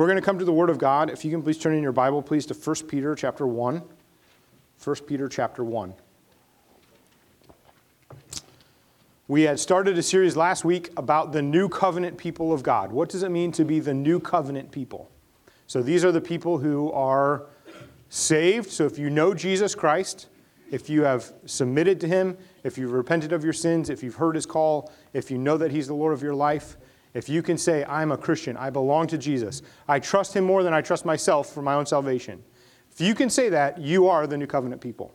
We're going to come to the Word of God. If you can please turn in your Bible, please, to 1 Peter chapter 1. 1 Peter chapter 1. We had started a series last week about the new covenant people of God. What does it mean to be the new covenant people? So these are the people who are saved. So if you know Jesus Christ, if you have submitted to him, if you've repented of your sins, if you've heard his call, if you know that he's the Lord of your life, if you can say, I'm a Christian, I belong to Jesus, I trust him more than I trust myself for my own salvation. If you can say that, you are the new covenant people.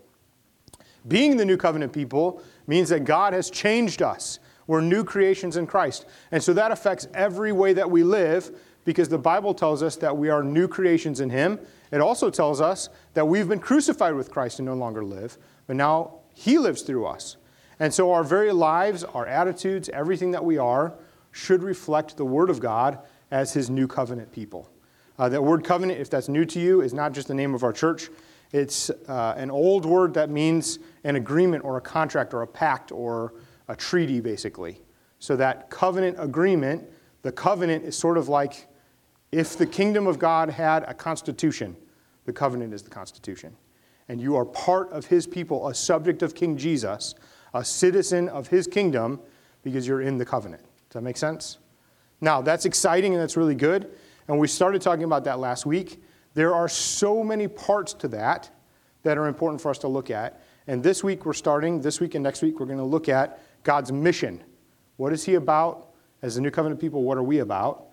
Being the new covenant people means that God has changed us. We're new creations in Christ. And so that affects every way that we live because the Bible tells us that we are new creations in Him. It also tells us that we've been crucified with Christ and no longer live, but now He lives through us. And so our very lives, our attitudes, everything that we are should reflect the Word of God as His new covenant people. Uh, that word covenant, if that's new to you, is not just the name of our church. It's uh, an old word that means an agreement or a contract or a pact or a treaty, basically. So that covenant agreement, the covenant is sort of like if the kingdom of God had a constitution, the covenant is the constitution. And you are part of his people, a subject of King Jesus, a citizen of his kingdom, because you're in the covenant. That make sense? Now, that's exciting and that's really good. And we started talking about that last week. There are so many parts to that that are important for us to look at. And this week we're starting, this week and next week, we're going to look at God's mission. What is He about? As the New Covenant people, what are we about?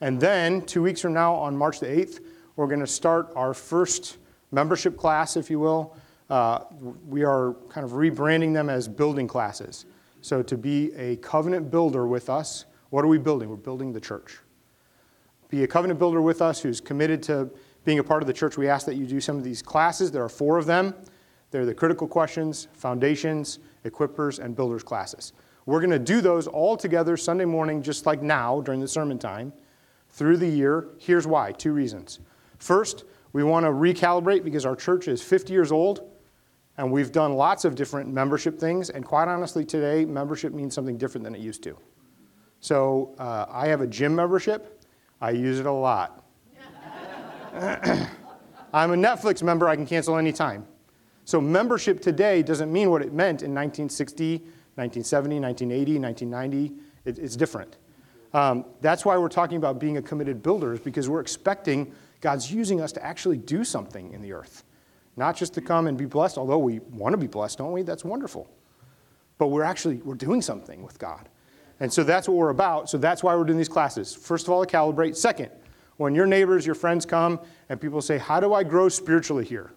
And then, two weeks from now, on March the 8th, we're going to start our first membership class, if you will. Uh, we are kind of rebranding them as building classes. So, to be a covenant builder with us, what are we building? We're building the church. Be a covenant builder with us who's committed to being a part of the church, we ask that you do some of these classes. There are four of them. They're the critical questions, foundations, equippers, and builders classes. We're going to do those all together Sunday morning, just like now during the sermon time, through the year. Here's why two reasons. First, we want to recalibrate because our church is 50 years old and we've done lots of different membership things. And quite honestly, today, membership means something different than it used to. So uh, I have a gym membership, I use it a lot. I'm a Netflix member, I can cancel anytime. So membership today doesn't mean what it meant in 1960, 1970, 1980, 1990. It, it's different. Um, that's why we're talking about being a committed builders because we're expecting God's using us to actually do something in the earth. Not just to come and be blessed, although we want to be blessed, don't we? That's wonderful. But we're actually we're doing something with God. And so that's what we're about. So that's why we're doing these classes. First of all, to calibrate. Second, when your neighbors, your friends come and people say, How do I grow spiritually here?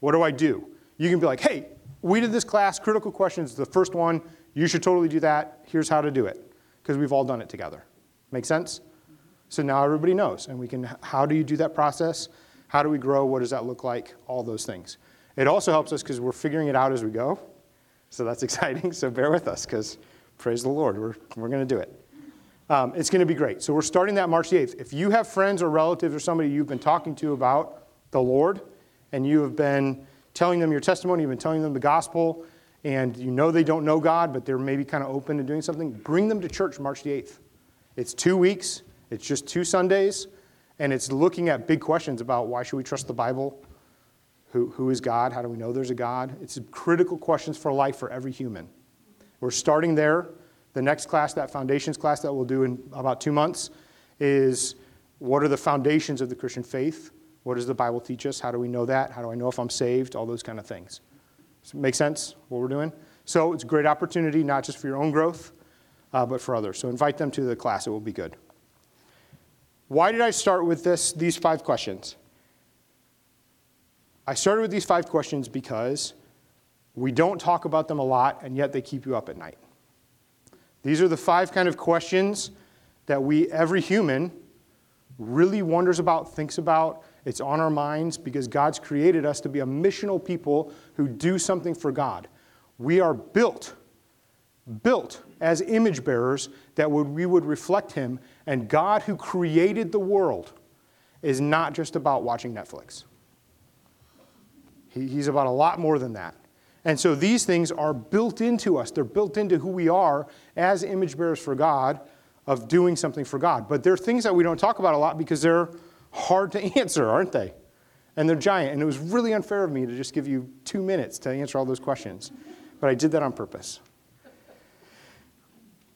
What do I do? You can be like, Hey, we did this class, critical questions, the first one. You should totally do that. Here's how to do it. Because we've all done it together. Make sense? So now everybody knows. And we can, how do you do that process? How do we grow? What does that look like? All those things. It also helps us because we're figuring it out as we go. So that's exciting. So bear with us because praise the Lord, we're, we're going to do it. Um, it's going to be great. So we're starting that March the 8th. If you have friends or relatives or somebody you've been talking to about the Lord and you have been telling them your testimony, you've been telling them the gospel, and you know they don't know God, but they're maybe kind of open to doing something, bring them to church March the 8th. It's two weeks, it's just two Sundays, and it's looking at big questions about why should we trust the Bible? Who, who is God? How do we know there's a God? It's critical questions for life for every human. We're starting there. The next class, that foundations class that we'll do in about two months, is what are the foundations of the Christian faith? What does the Bible teach us? How do we know that? How do I know if I'm saved? All those kind of things. Does make sense what we're doing? So it's a great opportunity, not just for your own growth, uh, but for others. So invite them to the class, it will be good. Why did I start with this, these five questions? I started with these five questions because we don't talk about them a lot, and yet they keep you up at night. These are the five kind of questions that we, every human, really wonders about, thinks about. It's on our minds because God's created us to be a missional people who do something for God. We are built, built as image bearers that would, we would reflect Him. And God, who created the world, is not just about watching Netflix. He, he's about a lot more than that. And so these things are built into us. They're built into who we are as image bearers for God of doing something for God. But they're things that we don't talk about a lot because they're hard to answer, aren't they? And they're giant. And it was really unfair of me to just give you two minutes to answer all those questions. But I did that on purpose.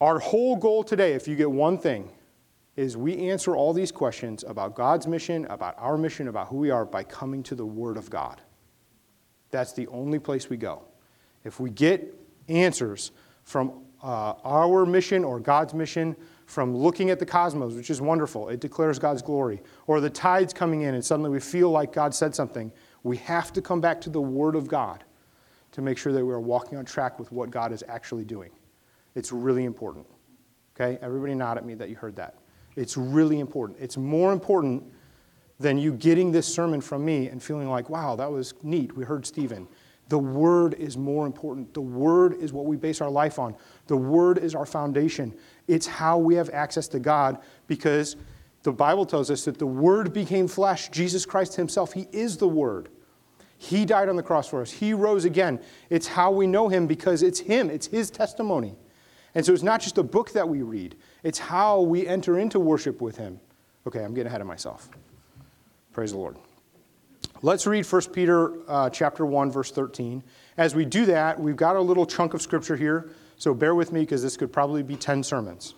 Our whole goal today, if you get one thing, is we answer all these questions about God's mission, about our mission, about who we are by coming to the Word of God. That's the only place we go. If we get answers from uh, our mission or God's mission from looking at the cosmos, which is wonderful, it declares God's glory, or the tides coming in and suddenly we feel like God said something, we have to come back to the Word of God to make sure that we're walking on track with what God is actually doing. It's really important. Okay? Everybody nod at me that you heard that. It's really important. It's more important than you getting this sermon from me and feeling like, wow, that was neat. We heard Steven. The Word is more important. The Word is what we base our life on. The Word is our foundation. It's how we have access to God because the Bible tells us that the Word became flesh. Jesus Christ Himself, He is the Word. He died on the cross for us, He rose again. It's how we know Him because it's Him, it's His testimony. And so it's not just a book that we read, it's how we enter into worship with Him. Okay, I'm getting ahead of myself. Praise the Lord. Let's read 1 Peter uh, chapter 1, verse 13. As we do that, we've got a little chunk of scripture here, so bear with me because this could probably be 10 sermons.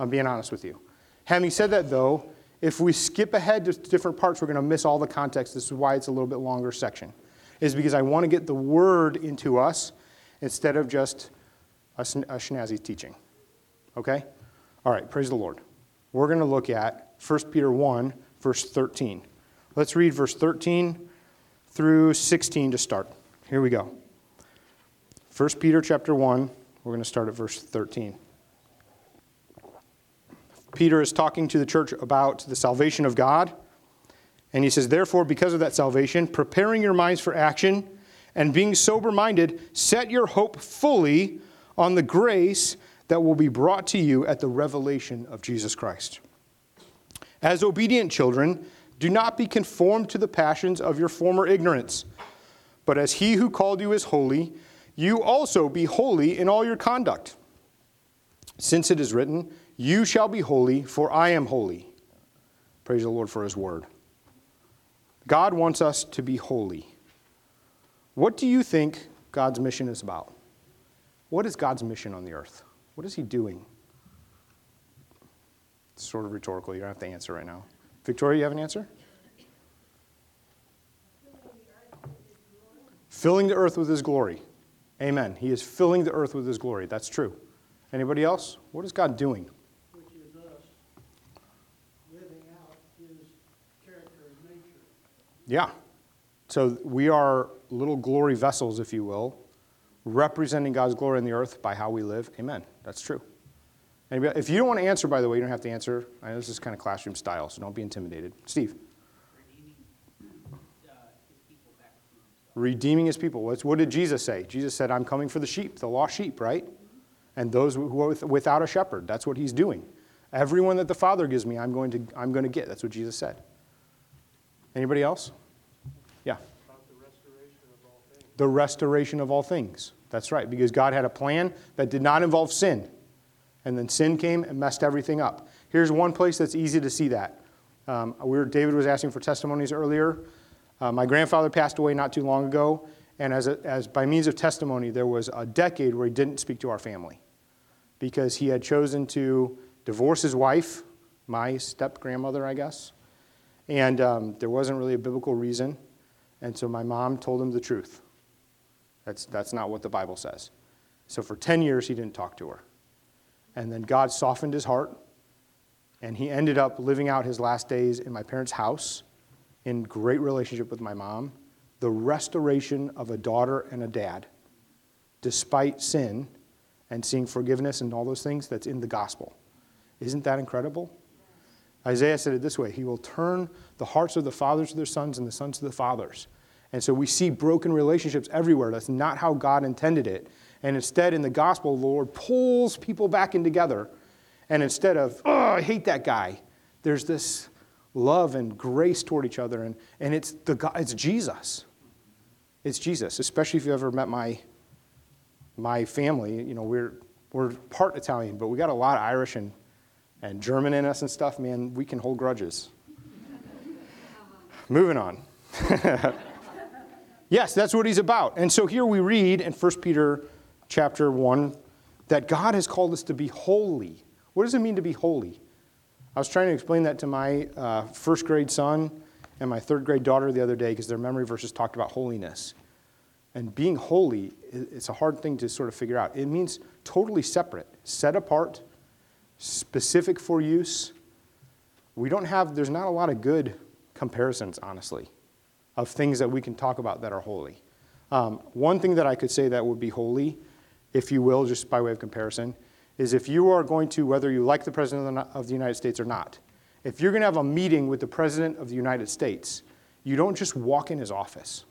I'm being honest with you. Having said that, though, if we skip ahead to different parts, we're going to miss all the context. This is why it's a little bit longer section, is because I want to get the word into us instead of just a, teaching. Okay? All right, praise the Lord. We're going to look at 1 Peter 1, verse 13. Let's read verse 13 through 16 to start. Here we go. 1 Peter chapter 1, we're going to start at verse 13. Peter is talking to the church about the salvation of God. And he says, Therefore, because of that salvation, preparing your minds for action and being sober minded, set your hope fully on the grace that will be brought to you at the revelation of Jesus Christ. As obedient children, do not be conformed to the passions of your former ignorance, but as he who called you is holy, you also be holy in all your conduct. Since it is written, You shall be holy, for I am holy. Praise the Lord for his word. God wants us to be holy. What do you think God's mission is about? What is God's mission on the earth? What is he doing? It's sort of rhetorical. You don't have to answer right now. Victoria, you have an answer? Filling the earth with his glory. Amen. He is filling the earth with his glory. That's true. Anybody else? What is God doing? Which is us living out his character and nature. Yeah. So we are little glory vessels, if you will, representing God's glory in the earth by how we live. Amen. That's true. If you don't want to answer, by the way, you don't have to answer. I know this is kind of classroom style, so don't be intimidated. Steve. Redeeming his people. What did Jesus say? Jesus said, I'm coming for the sheep, the lost sheep, right? And those who are without a shepherd. That's what he's doing. Everyone that the Father gives me, I'm going to, I'm going to get. That's what Jesus said. Anybody else? Yeah. About the restoration of all things. The restoration of all things. That's right, because God had a plan that did not involve sin. And then sin came and messed everything up. Here's one place that's easy to see that. Um, we were, David was asking for testimonies earlier. Uh, my grandfather passed away not too long ago, and as, a, as by means of testimony, there was a decade where he didn't speak to our family because he had chosen to divorce his wife, my step grandmother, I guess, and um, there wasn't really a biblical reason. And so my mom told him the truth. That's, that's not what the Bible says. So for 10 years, he didn't talk to her. And then God softened his heart, and he ended up living out his last days in my parents' house in great relationship with my mom. The restoration of a daughter and a dad, despite sin and seeing forgiveness and all those things that's in the gospel. Isn't that incredible? Isaiah said it this way He will turn the hearts of the fathers to their sons and the sons to the fathers. And so we see broken relationships everywhere. That's not how God intended it. And instead, in the gospel, the Lord pulls people back in together. And instead of, oh, I hate that guy, there's this love and grace toward each other. And, and it's, the, it's Jesus. It's Jesus, especially if you ever met my, my family. You know, we're, we're part Italian, but we got a lot of Irish and, and German in us and stuff. Man, we can hold grudges. moving on. yes, that's what he's about. And so here we read in 1 Peter chapter 1 that God has called us to be holy. What does it mean to be holy? I was trying to explain that to my uh, first grade son and my third grade daughter the other day because their memory verses talked about holiness. And being holy, it's a hard thing to sort of figure out. It means totally separate, set apart, specific for use. We don't have, there's not a lot of good comparisons, honestly, of things that we can talk about that are holy. Um, one thing that I could say that would be holy, if you will, just by way of comparison, is if you are going to, whether you like the President of the United States or not, if you're going to have a meeting with the President of the United States, you don't just walk in his office.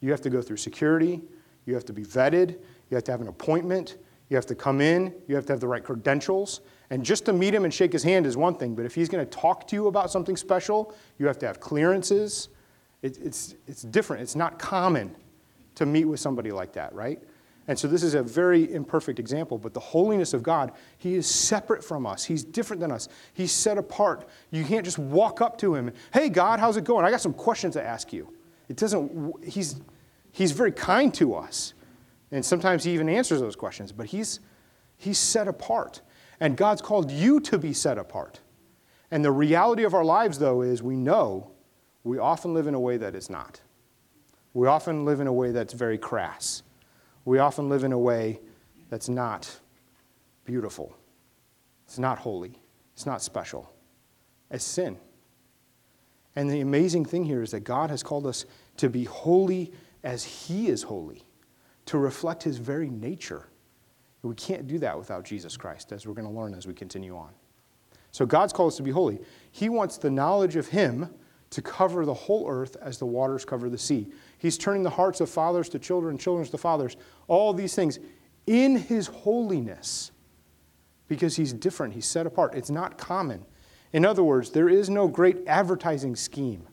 You have to go through security, you have to be vetted, you have to have an appointment, you have to come in, you have to have the right credentials. And just to meet him and shake his hand is one thing, but if he's going to talk to you about something special, you have to have clearances. It, it's, it's different, it's not common to meet with somebody like that, right? And so this is a very imperfect example, but the holiness of God, He is separate from us. He's different than us. He's set apart. You can't just walk up to Him, hey, God, how's it going? I got some questions to ask you. It doesn't, He's, he's very kind to us. And sometimes He even answers those questions, but He's, he's set apart. And God's called you to be set apart. And the reality of our lives, though, is we know we often live in a way that is not. We often live in a way that's very crass we often live in a way that's not beautiful. It's not holy. It's not special. It's sin. And the amazing thing here is that God has called us to be holy as He is holy, to reflect His very nature. We can't do that without Jesus Christ, as we're going to learn as we continue on. So God's called us to be holy. He wants the knowledge of Him to cover the whole earth as the waters cover the sea. He's turning the hearts of fathers to children, children to fathers, all these things in His holiness because He's different, He's set apart. It's not common. In other words, there is no great advertising scheme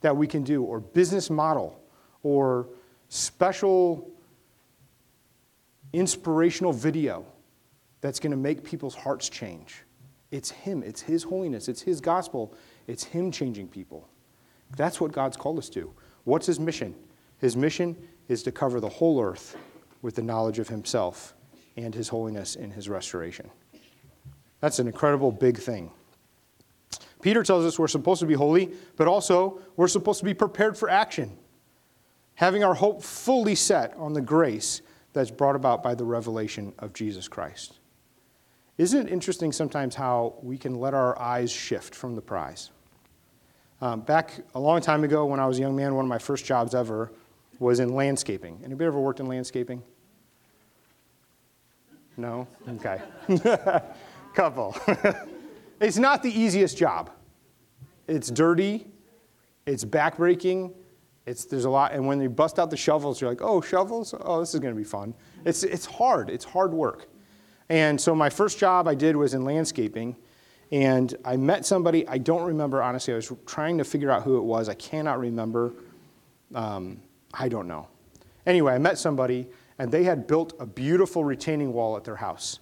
that we can do, or business model, or special inspirational video that's going to make people's hearts change. It's Him, it's His holiness, it's His gospel, it's Him changing people. That's what God's called us to. What's His mission? His mission is to cover the whole earth with the knowledge of Himself and His holiness in His restoration. That's an incredible big thing. Peter tells us we're supposed to be holy, but also we're supposed to be prepared for action, having our hope fully set on the grace that's brought about by the revelation of Jesus Christ. Isn't it interesting sometimes how we can let our eyes shift from the prize? Um, back a long time ago when I was a young man, one of my first jobs ever was in landscaping. Anybody ever worked in landscaping? No? Okay. Couple. it's not the easiest job. It's dirty, it's backbreaking, it's, there's a lot, and when you bust out the shovels, you're like, oh, shovels? Oh, this is going to be fun. It's, it's hard, it's hard work. And so my first job I did was in landscaping. And I met somebody, I don't remember, honestly, I was trying to figure out who it was. I cannot remember. Um, I don't know. Anyway, I met somebody, and they had built a beautiful retaining wall at their house.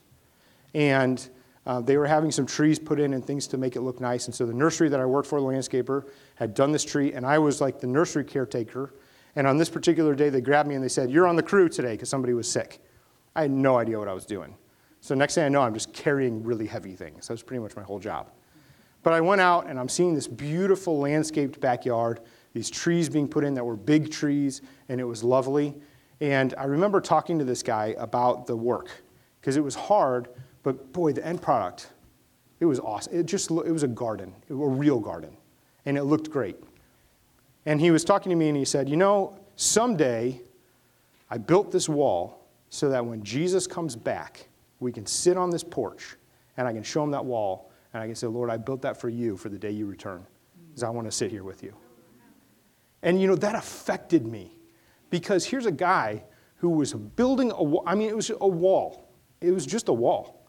And uh, they were having some trees put in and things to make it look nice. And so the nursery that I worked for, the landscaper, had done this tree, and I was like the nursery caretaker. And on this particular day, they grabbed me and they said, You're on the crew today because somebody was sick. I had no idea what I was doing. So next thing I know, I'm just carrying really heavy things. That was pretty much my whole job. But I went out and I'm seeing this beautiful landscaped backyard, these trees being put in that were big trees, and it was lovely. And I remember talking to this guy about the work because it was hard, but boy, the end product, it was awesome. It just it was a garden, a real garden, and it looked great. And he was talking to me and he said, "You know, someday I built this wall so that when Jesus comes back, we can sit on this porch and I can show him that wall and I can say, Lord, I built that for you for the day you return because I want to sit here with you. And you know, that affected me because here's a guy who was building a wall. I mean, it was a wall, it was just a wall.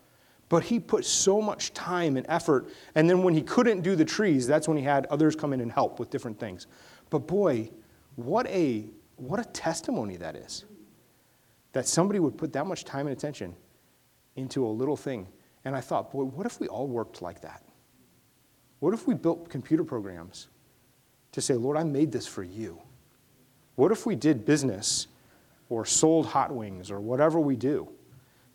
But he put so much time and effort. And then when he couldn't do the trees, that's when he had others come in and help with different things. But boy, what a, what a testimony that is. That somebody would put that much time and attention into a little thing. And I thought, boy, what if we all worked like that? What if we built computer programs to say, Lord, I made this for you? What if we did business or sold hot wings or whatever we do?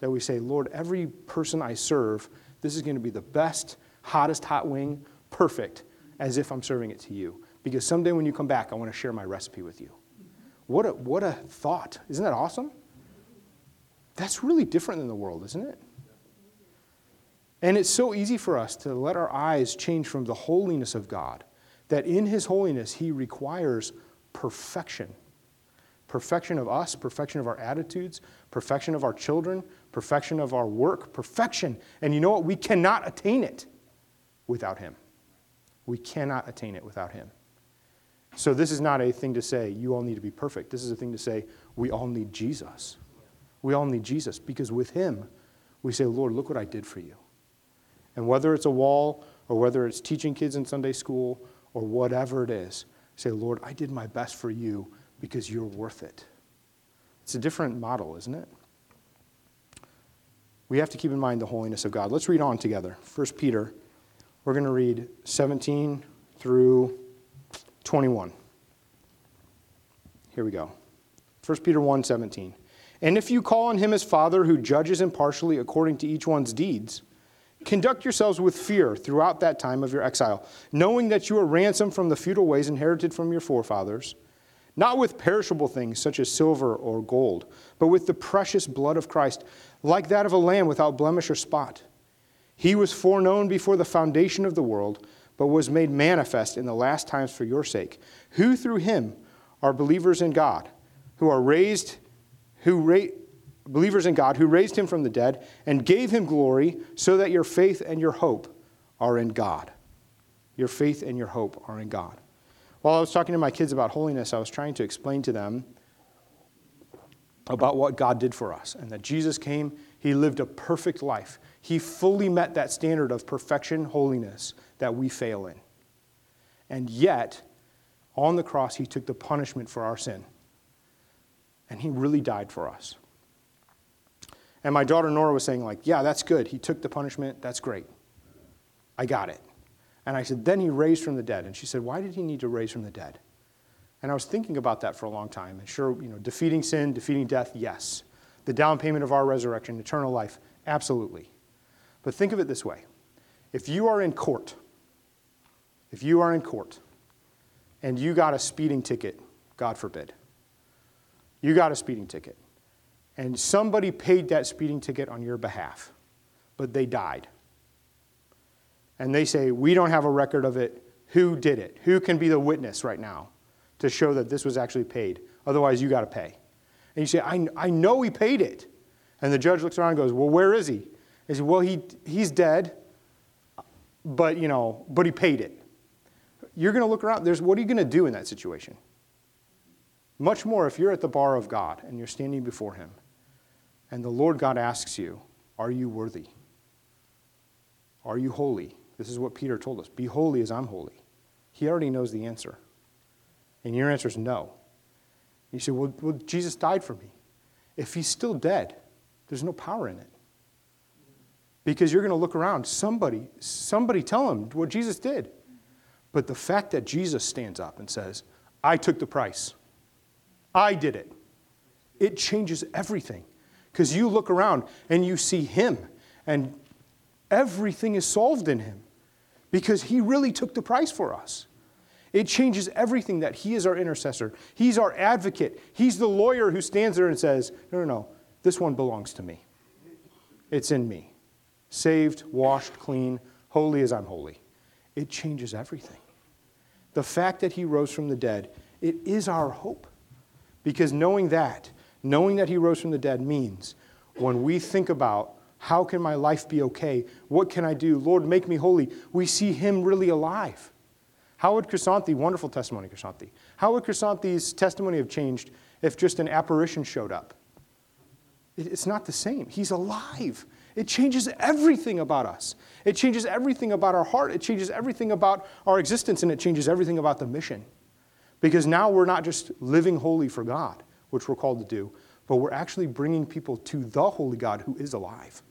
That we say, Lord, every person I serve, this is going to be the best, hottest hot wing, perfect, as if I'm serving it to you. Because someday when you come back, I want to share my recipe with you. What a, what a thought. Isn't that awesome? That's really different than the world, isn't it? And it's so easy for us to let our eyes change from the holiness of God, that in His holiness, He requires perfection perfection of us, perfection of our attitudes, perfection of our children, perfection of our work, perfection. And you know what? We cannot attain it without Him. We cannot attain it without Him. So, this is not a thing to say, you all need to be perfect. This is a thing to say, we all need Jesus. We all need Jesus because with Him, we say, Lord, look what I did for you. And whether it's a wall or whether it's teaching kids in Sunday school or whatever it is, say, Lord, I did my best for you because you're worth it. It's a different model, isn't it? We have to keep in mind the holiness of God. Let's read on together. 1 Peter, we're going to read 17 through 21. Here we go. 1 Peter 1 17. And if you call on him as Father who judges impartially according to each one's deeds, conduct yourselves with fear throughout that time of your exile, knowing that you are ransomed from the futile ways inherited from your forefathers, not with perishable things such as silver or gold, but with the precious blood of Christ, like that of a lamb without blemish or spot. He was foreknown before the foundation of the world, but was made manifest in the last times for your sake, who through him are believers in God, who are raised who ra- believers in God, who raised him from the dead and gave him glory, so that your faith and your hope are in God. Your faith and your hope are in God. While I was talking to my kids about holiness, I was trying to explain to them about what God did for us and that Jesus came, he lived a perfect life. He fully met that standard of perfection, holiness that we fail in. And yet, on the cross, he took the punishment for our sin. And he really died for us. And my daughter Nora was saying, like, yeah, that's good. He took the punishment. That's great. I got it. And I said, then he raised from the dead. And she said, why did he need to raise from the dead? And I was thinking about that for a long time. And sure, you know, defeating sin, defeating death, yes. The down payment of our resurrection, eternal life, absolutely. But think of it this way if you are in court, if you are in court and you got a speeding ticket, God forbid, you got a speeding ticket, and somebody paid that speeding ticket on your behalf, but they died. And they say, We don't have a record of it. Who did it? Who can be the witness right now to show that this was actually paid? Otherwise, you got to pay. And you say, I, I know he paid it. And the judge looks around and goes, Well, where is he? He says, Well, he, he's dead, but, you know, but he paid it. You're going to look around. There's, what are you going to do in that situation? Much more if you're at the bar of God and you're standing before Him, and the Lord God asks you, Are you worthy? Are you holy? This is what Peter told us Be holy as I'm holy. He already knows the answer. And your answer is no. You say, well, well, Jesus died for me. If he's still dead, there's no power in it. Because you're going to look around, somebody, somebody tell him what Jesus did. But the fact that Jesus stands up and says, I took the price. I did it. It changes everything. Because you look around and you see Him, and everything is solved in Him because He really took the price for us. It changes everything that He is our intercessor, He's our advocate, He's the lawyer who stands there and says, No, no, no, this one belongs to me. It's in me. Saved, washed, clean, holy as I'm holy. It changes everything. The fact that He rose from the dead, it is our hope. Because knowing that, knowing that he rose from the dead means when we think about how can my life be okay? What can I do? Lord, make me holy. We see him really alive. How would Chrysanthi, wonderful testimony, Chrysanthi, how would Chrysanthi's testimony have changed if just an apparition showed up? It's not the same. He's alive. It changes everything about us. It changes everything about our heart. It changes everything about our existence, and it changes everything about the mission. Because now we're not just living holy for God, which we're called to do, but we're actually bringing people to the holy God who is alive.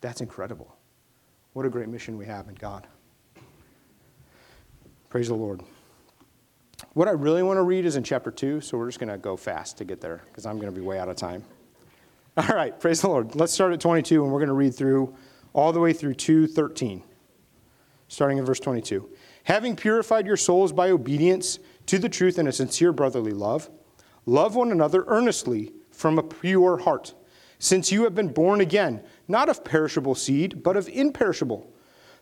That's incredible. What a great mission we have in God. Praise the Lord. What I really want to read is in chapter 2, so we're just going to go fast to get there because I'm going to be way out of time. All right, praise the Lord. Let's start at 22 and we're going to read through all the way through 2:13. Starting in verse 22. Having purified your souls by obedience to the truth and a sincere brotherly love, love one another earnestly from a pure heart, since you have been born again, not of perishable seed, but of imperishable,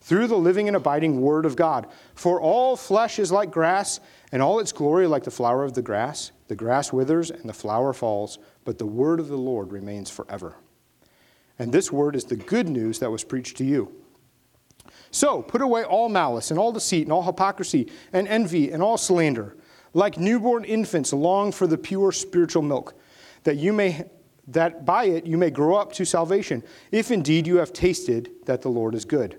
through the living and abiding word of God. For all flesh is like grass, and all its glory like the flower of the grass. The grass withers and the flower falls, but the word of the Lord remains forever. And this word is the good news that was preached to you. So put away all malice and all deceit and all hypocrisy and envy and all slander. Like newborn infants, long for the pure spiritual milk, that you may that by it you may grow up to salvation, if indeed you have tasted that the Lord is good.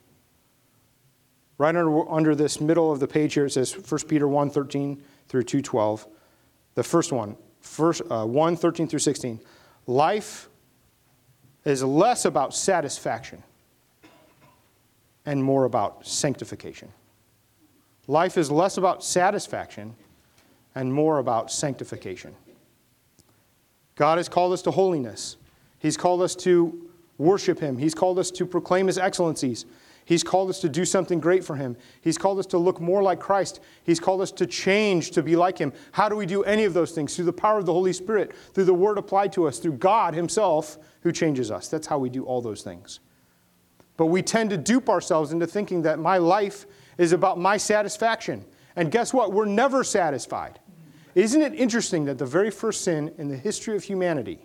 Right under, under this middle of the page here, it says 1 Peter 1 13 through 212. The first one, first, uh, 1 13 through 16. Life is less about satisfaction and more about sanctification. Life is less about satisfaction and more about sanctification. God has called us to holiness. He's called us to worship Him. He's called us to proclaim His excellencies. He's called us to do something great for Him. He's called us to look more like Christ. He's called us to change, to be like Him. How do we do any of those things? Through the power of the Holy Spirit, through the Word applied to us, through God Himself who changes us. That's how we do all those things. But we tend to dupe ourselves into thinking that my life is about my satisfaction. And guess what? We're never satisfied. Isn't it interesting that the very first sin in the history of humanity,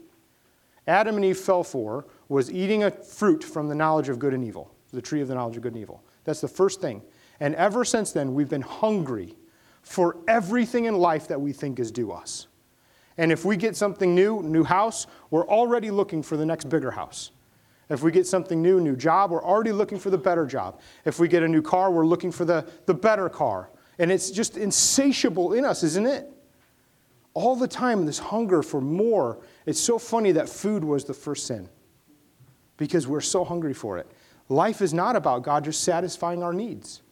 Adam and Eve fell for, was eating a fruit from the knowledge of good and evil? The tree of the knowledge of good and evil. That's the first thing. And ever since then, we've been hungry for everything in life that we think is due us. And if we get something new, new house, we're already looking for the next bigger house. If we get something new, new job, we're already looking for the better job. If we get a new car, we're looking for the, the better car. And it's just insatiable in us, isn't it? All the time, this hunger for more. It's so funny that food was the first sin because we're so hungry for it. Life is not about God just satisfying our needs.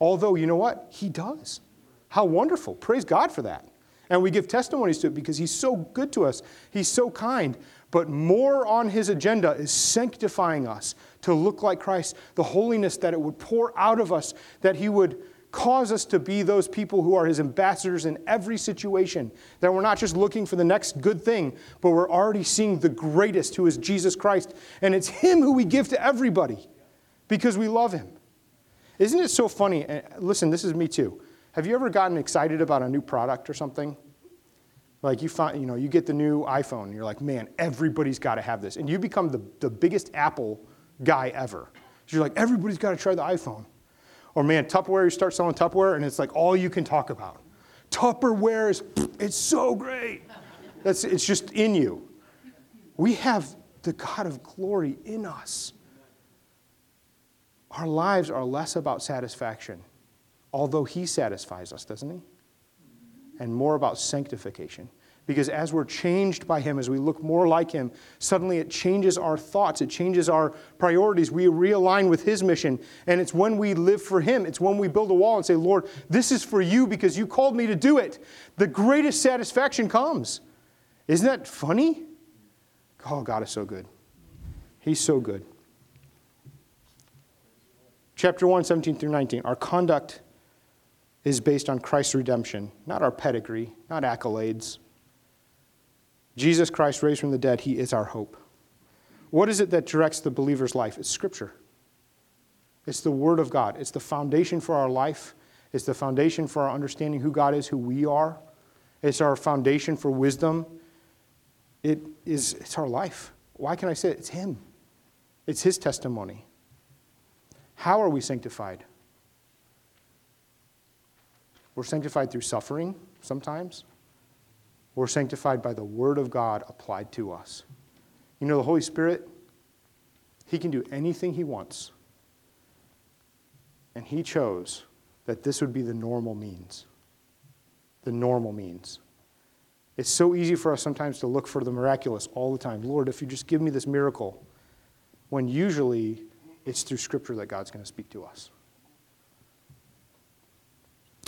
Although, you know what? He does. How wonderful. Praise God for that. And we give testimonies to it because He's so good to us. He's so kind. But more on His agenda is sanctifying us to look like Christ, the holiness that it would pour out of us, that He would cause us to be those people who are his ambassadors in every situation. That we're not just looking for the next good thing, but we're already seeing the greatest, who is Jesus Christ. And it's him who we give to everybody because we love him. Isn't it so funny? Eh, listen, this is me too. Have you ever gotten excited about a new product or something? Like you find, you know, you get the new iPhone and you're like, man, everybody's got to have this. And you become the, the biggest Apple guy ever. So you're like, everybody's got to try the iPhone. Or man, Tupperware, you start selling Tupperware and it's like all you can talk about. Tupperware is, it's so great. That's, it's just in you. We have the God of glory in us. Our lives are less about satisfaction, although He satisfies us, doesn't He? And more about sanctification. Because as we're changed by Him, as we look more like Him, suddenly it changes our thoughts, it changes our priorities. We realign with His mission. And it's when we live for Him, it's when we build a wall and say, Lord, this is for you because you called me to do it. The greatest satisfaction comes. Isn't that funny? Oh, God is so good. He's so good. Chapter 1, 17 through 19. Our conduct is based on Christ's redemption, not our pedigree, not accolades. Jesus Christ raised from the dead, He is our hope. What is it that directs the believer's life? It's Scripture. It's the Word of God. It's the foundation for our life. It's the foundation for our understanding who God is, who we are. It's our foundation for wisdom. It is, it's our life. Why can I say it? It's Him, it's His testimony. How are we sanctified? We're sanctified through suffering sometimes. We're sanctified by the Word of God applied to us. You know, the Holy Spirit, He can do anything He wants. And He chose that this would be the normal means. The normal means. It's so easy for us sometimes to look for the miraculous all the time. Lord, if you just give me this miracle, when usually it's through Scripture that God's going to speak to us.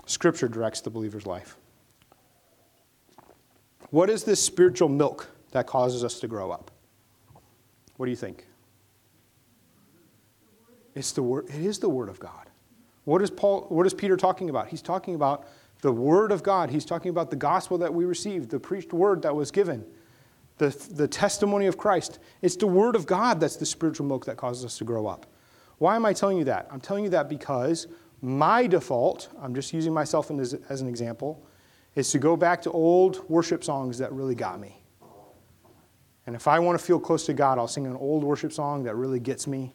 Scripture directs the believer's life. What is this spiritual milk that causes us to grow up? What do you think? It's the word, it is the Word of God. What is, Paul, what is Peter talking about? He's talking about the Word of God. He's talking about the gospel that we received, the preached word that was given, the, the testimony of Christ. It's the Word of God that's the spiritual milk that causes us to grow up. Why am I telling you that? I'm telling you that because my default, I'm just using myself as, as an example, is to go back to old worship songs that really got me. And if I want to feel close to God, I'll sing an old worship song that really gets me,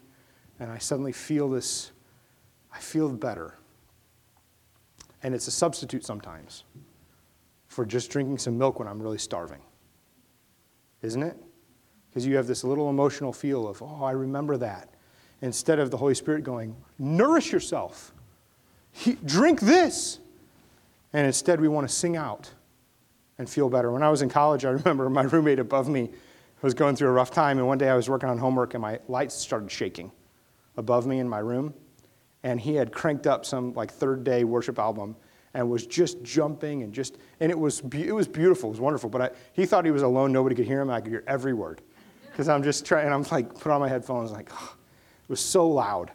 and I suddenly feel this, I feel better. And it's a substitute sometimes for just drinking some milk when I'm really starving. Isn't it? Because you have this little emotional feel of, oh, I remember that. Instead of the Holy Spirit going, nourish yourself. He, drink this. And instead, we want to sing out and feel better. When I was in college, I remember my roommate above me was going through a rough time, and one day I was working on homework, and my lights started shaking above me in my room. And he had cranked up some like Third Day worship album and was just jumping and just, and it was, it was beautiful, it was wonderful. But I, he thought he was alone, nobody could hear him, I could hear every word. Because I'm just trying, and I'm like, put on my headphones, like, oh, it was so loud.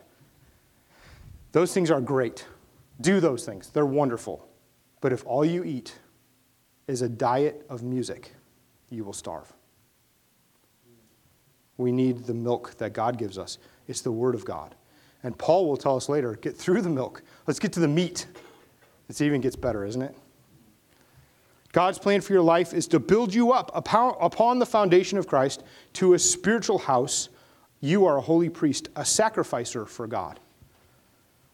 Those things are great. Do those things, they're wonderful. But if all you eat is a diet of music, you will starve. We need the milk that God gives us. It's the Word of God. And Paul will tell us later get through the milk. Let's get to the meat. It even gets better, isn't it? God's plan for your life is to build you up upon the foundation of Christ to a spiritual house. You are a holy priest, a sacrificer for God.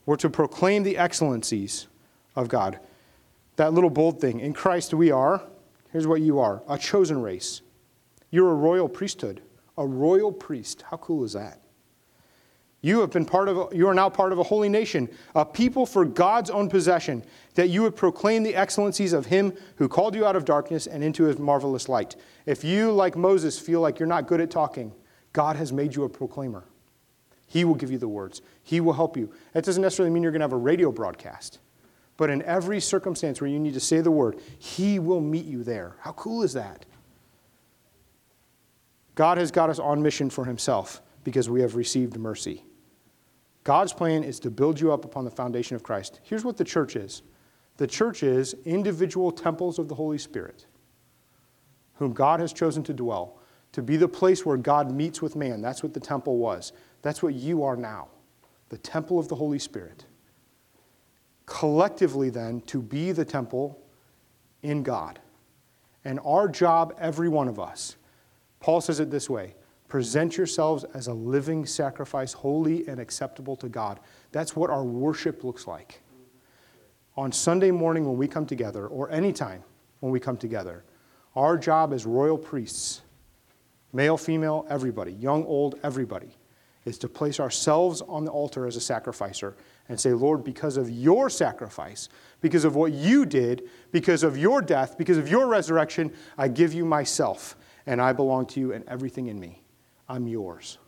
We're to proclaim the excellencies of God. That little bold thing. In Christ, we are, here's what you are a chosen race. You're a royal priesthood, a royal priest. How cool is that? You have been part of, you are now part of a holy nation, a people for God's own possession, that you would proclaim the excellencies of Him who called you out of darkness and into His marvelous light. If you, like Moses, feel like you're not good at talking, God has made you a proclaimer. He will give you the words, He will help you. That doesn't necessarily mean you're going to have a radio broadcast, but in every circumstance where you need to say the word, He will meet you there. How cool is that? God has got us on mission for Himself because we have received mercy. God's plan is to build you up upon the foundation of Christ. Here's what the church is the church is individual temples of the Holy Spirit, whom God has chosen to dwell, to be the place where God meets with man. That's what the temple was. That's what you are now the temple of the Holy Spirit. Collectively, then, to be the temple in God. And our job, every one of us, Paul says it this way present yourselves as a living sacrifice, holy and acceptable to God. That's what our worship looks like. On Sunday morning when we come together, or anytime when we come together, our job as royal priests, male, female, everybody, young, old, everybody, is to place ourselves on the altar as a sacrificer and say, Lord, because of your sacrifice, because of what you did, because of your death, because of your resurrection, I give you myself, and I belong to you and everything in me. I'm yours.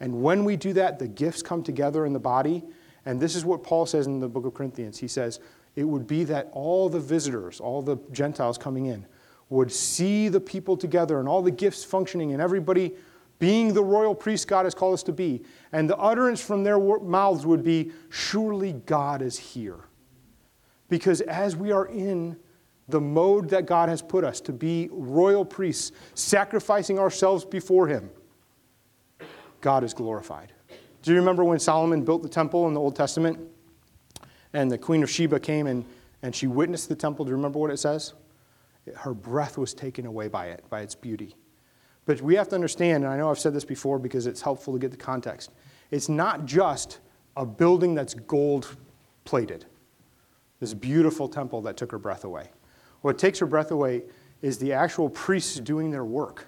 And when we do that, the gifts come together in the body. And this is what Paul says in the book of Corinthians. He says, it would be that all the visitors, all the Gentiles coming in, would see the people together and all the gifts functioning and everybody being the royal priest God has called us to be. And the utterance from their mouths would be, Surely God is here. Because as we are in the mode that God has put us to be royal priests, sacrificing ourselves before Him, God is glorified. Do you remember when Solomon built the temple in the Old Testament? And the Queen of Sheba came and, and she witnessed the temple. Do you remember what it says? Her breath was taken away by it, by its beauty. But we have to understand, and I know I've said this before because it's helpful to get the context, it's not just a building that's gold plated, this beautiful temple that took her breath away. What takes her breath away is the actual priests doing their work.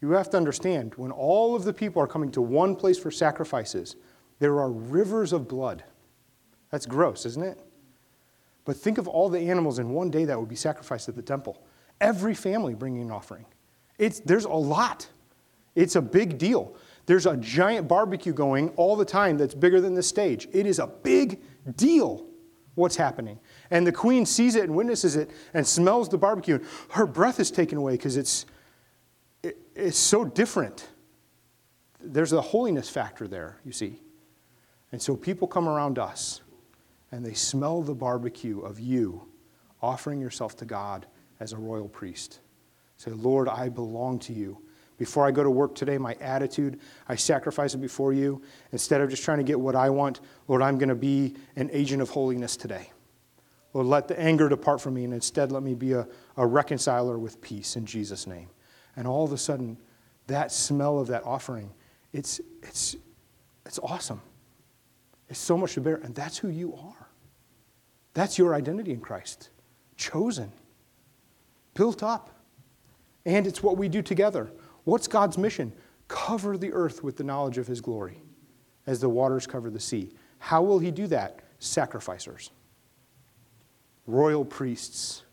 You have to understand, when all of the people are coming to one place for sacrifices, there are rivers of blood. That's gross, isn't it? But think of all the animals in one day that would be sacrificed at the temple. Every family bringing an offering. It's, there's a lot. It's a big deal. There's a giant barbecue going all the time that's bigger than the stage. It is a big deal what's happening. And the queen sees it and witnesses it and smells the barbecue. And Her breath is taken away because it's, it, it's so different. There's a holiness factor there, you see. And so people come around us and they smell the barbecue of you offering yourself to God as a royal priest. Say, Lord, I belong to you. Before I go to work today, my attitude, I sacrifice it before you. Instead of just trying to get what I want, Lord, I'm going to be an agent of holiness today. Lord, let the anger depart from me, and instead let me be a, a reconciler with peace in Jesus' name. And all of a sudden, that smell of that offering, it's, it's, it's awesome. It's so much to bear, and that's who you are. That's your identity in Christ. Chosen, built up. And it's what we do together. What's God's mission? Cover the earth with the knowledge of his glory as the waters cover the sea. How will he do that? Sacrificers, royal priests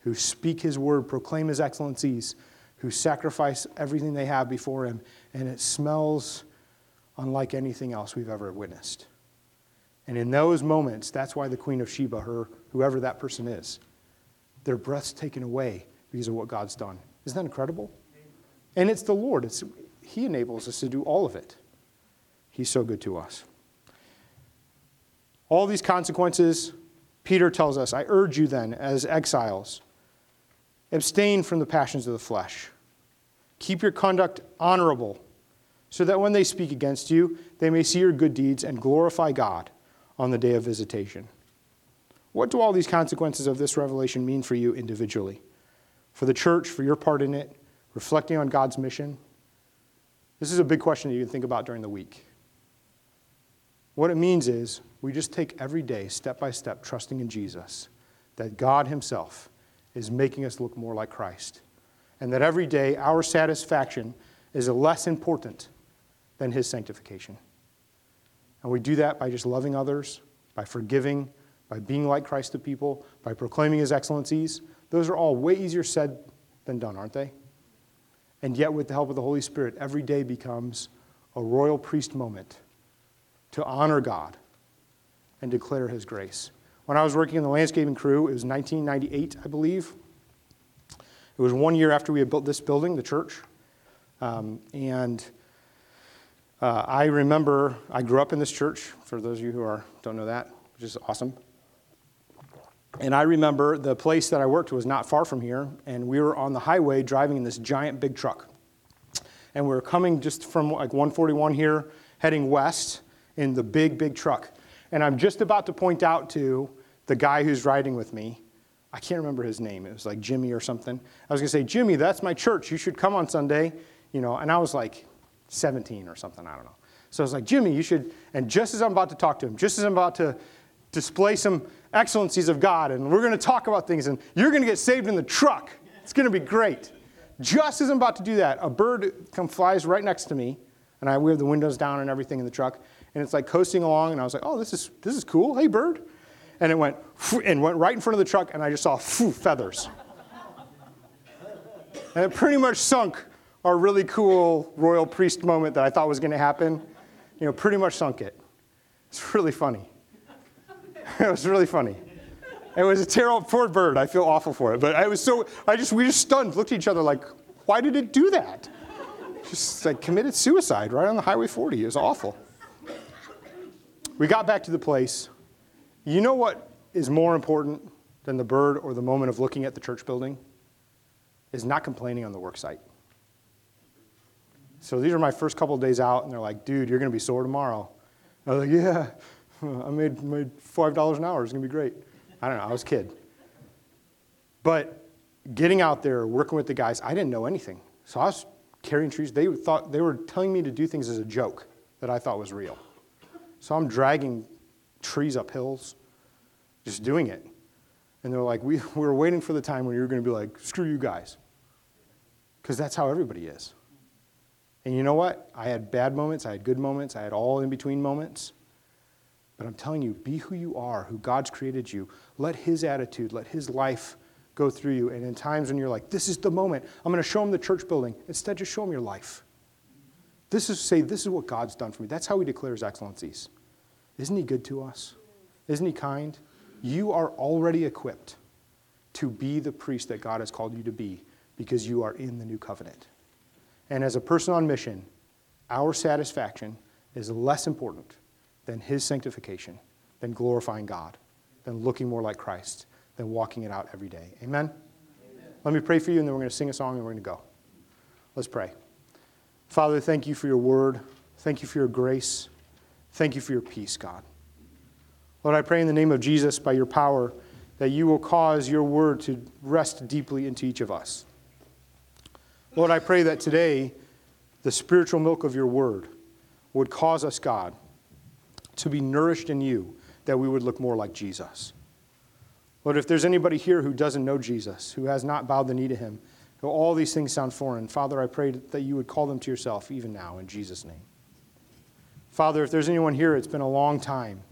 who speak his word, proclaim his excellencies, who sacrifice everything they have before him, and it smells unlike anything else we've ever witnessed. And in those moments, that's why the Queen of Sheba, her, whoever that person is, their breath's taken away because of what God's done. Isn't that incredible? And it's the Lord. It's, he enables us to do all of it. He's so good to us. All these consequences, Peter tells us I urge you then, as exiles, abstain from the passions of the flesh. Keep your conduct honorable, so that when they speak against you, they may see your good deeds and glorify God on the day of visitation. What do all these consequences of this revelation mean for you individually? For the church, for your part in it, reflecting on God's mission? This is a big question that you can think about during the week. What it means is we just take every day, step by step, trusting in Jesus, that God Himself is making us look more like Christ, and that every day our satisfaction is less important than His sanctification. And we do that by just loving others, by forgiving, by being like Christ to people, by proclaiming his excellencies. Those are all way easier said than done, aren't they? And yet, with the help of the Holy Spirit, every day becomes a royal priest moment to honor God and declare his grace. When I was working in the landscaping crew, it was 1998, I believe. It was one year after we had built this building, the church. Um, and uh, I remember I grew up in this church, for those of you who are, don't know that, which is awesome. And I remember the place that I worked was not far from here, and we were on the highway driving in this giant big truck. And we were coming just from like 141 here, heading west in the big, big truck. And I'm just about to point out to the guy who's riding with me, I can't remember his name. It was like Jimmy or something. I was going to say, Jimmy, that's my church. You should come on Sunday. You know, and I was like, 17 or something, I don't know. So I was like, Jimmy, you should, and just as I'm about to talk to him, just as I'm about to display some excellencies of God, and we're going to talk about things, and you're going to get saved in the truck. It's going to be great. Just as I'm about to do that, a bird come flies right next to me, and I, we have the windows down and everything in the truck, and it's like coasting along, and I was like, oh, this is, this is cool. Hey, bird. And it went, and went right in front of the truck, and I just saw feathers. and it pretty much sunk our really cool royal priest moment that I thought was going to happen. You know, pretty much sunk it. It's really funny. it was really funny. It was a terrible, poor bird. I feel awful for it. But I was so, I just, we just stunned, looked at each other like, why did it do that? Just like committed suicide right on the Highway 40. It was awful. We got back to the place. You know what is more important than the bird or the moment of looking at the church building? Is not complaining on the work site. So these are my first couple days out, and they're like, dude, you're going to be sore tomorrow. I was like, yeah, I made, made $5 an hour. It's going to be great. I don't know. I was a kid. But getting out there, working with the guys, I didn't know anything. So I was carrying trees. They thought they were telling me to do things as a joke that I thought was real. So I'm dragging trees up hills, just doing it. And they're like, we, we were waiting for the time when you're going to be like, screw you guys. Because that's how everybody is. And you know what? I had bad moments, I had good moments, I had all in between moments. But I'm telling you, be who you are, who God's created you. Let His attitude, let His life go through you. And in times when you're like, this is the moment, I'm going to show Him the church building, instead, just show Him your life. This is say, this is what God's done for me. That's how He declares excellencies. Isn't He good to us? Isn't He kind? You are already equipped to be the priest that God has called you to be because you are in the new covenant. And as a person on mission, our satisfaction is less important than his sanctification, than glorifying God, than looking more like Christ, than walking it out every day. Amen? Amen? Let me pray for you, and then we're going to sing a song and we're going to go. Let's pray. Father, thank you for your word. Thank you for your grace. Thank you for your peace, God. Lord, I pray in the name of Jesus, by your power, that you will cause your word to rest deeply into each of us. Lord, I pray that today the spiritual milk of your word would cause us, God, to be nourished in you, that we would look more like Jesus. Lord, if there's anybody here who doesn't know Jesus, who has not bowed the knee to him, who all these things sound foreign, Father, I pray that you would call them to yourself even now in Jesus' name. Father, if there's anyone here, it's been a long time,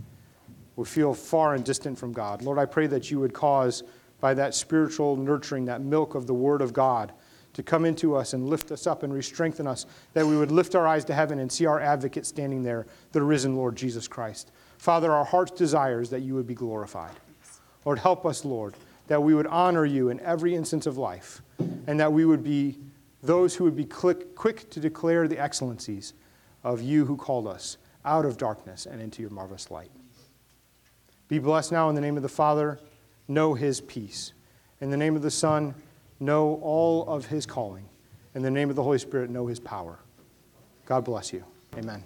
we feel far and distant from God. Lord, I pray that you would cause, by that spiritual nurturing, that milk of the Word of God, to come into us and lift us up and re-strengthen us, that we would lift our eyes to heaven and see our advocate standing there, the risen Lord Jesus Christ. Father, our heart's desire is that you would be glorified. Lord, help us, Lord, that we would honor you in every instance of life, and that we would be those who would be quick to declare the excellencies of you who called us out of darkness and into your marvelous light. Be blessed now in the name of the Father. Know his peace. In the name of the Son, know all of his calling. In the name of the Holy Spirit, know his power. God bless you. Amen.